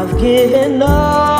I've given up.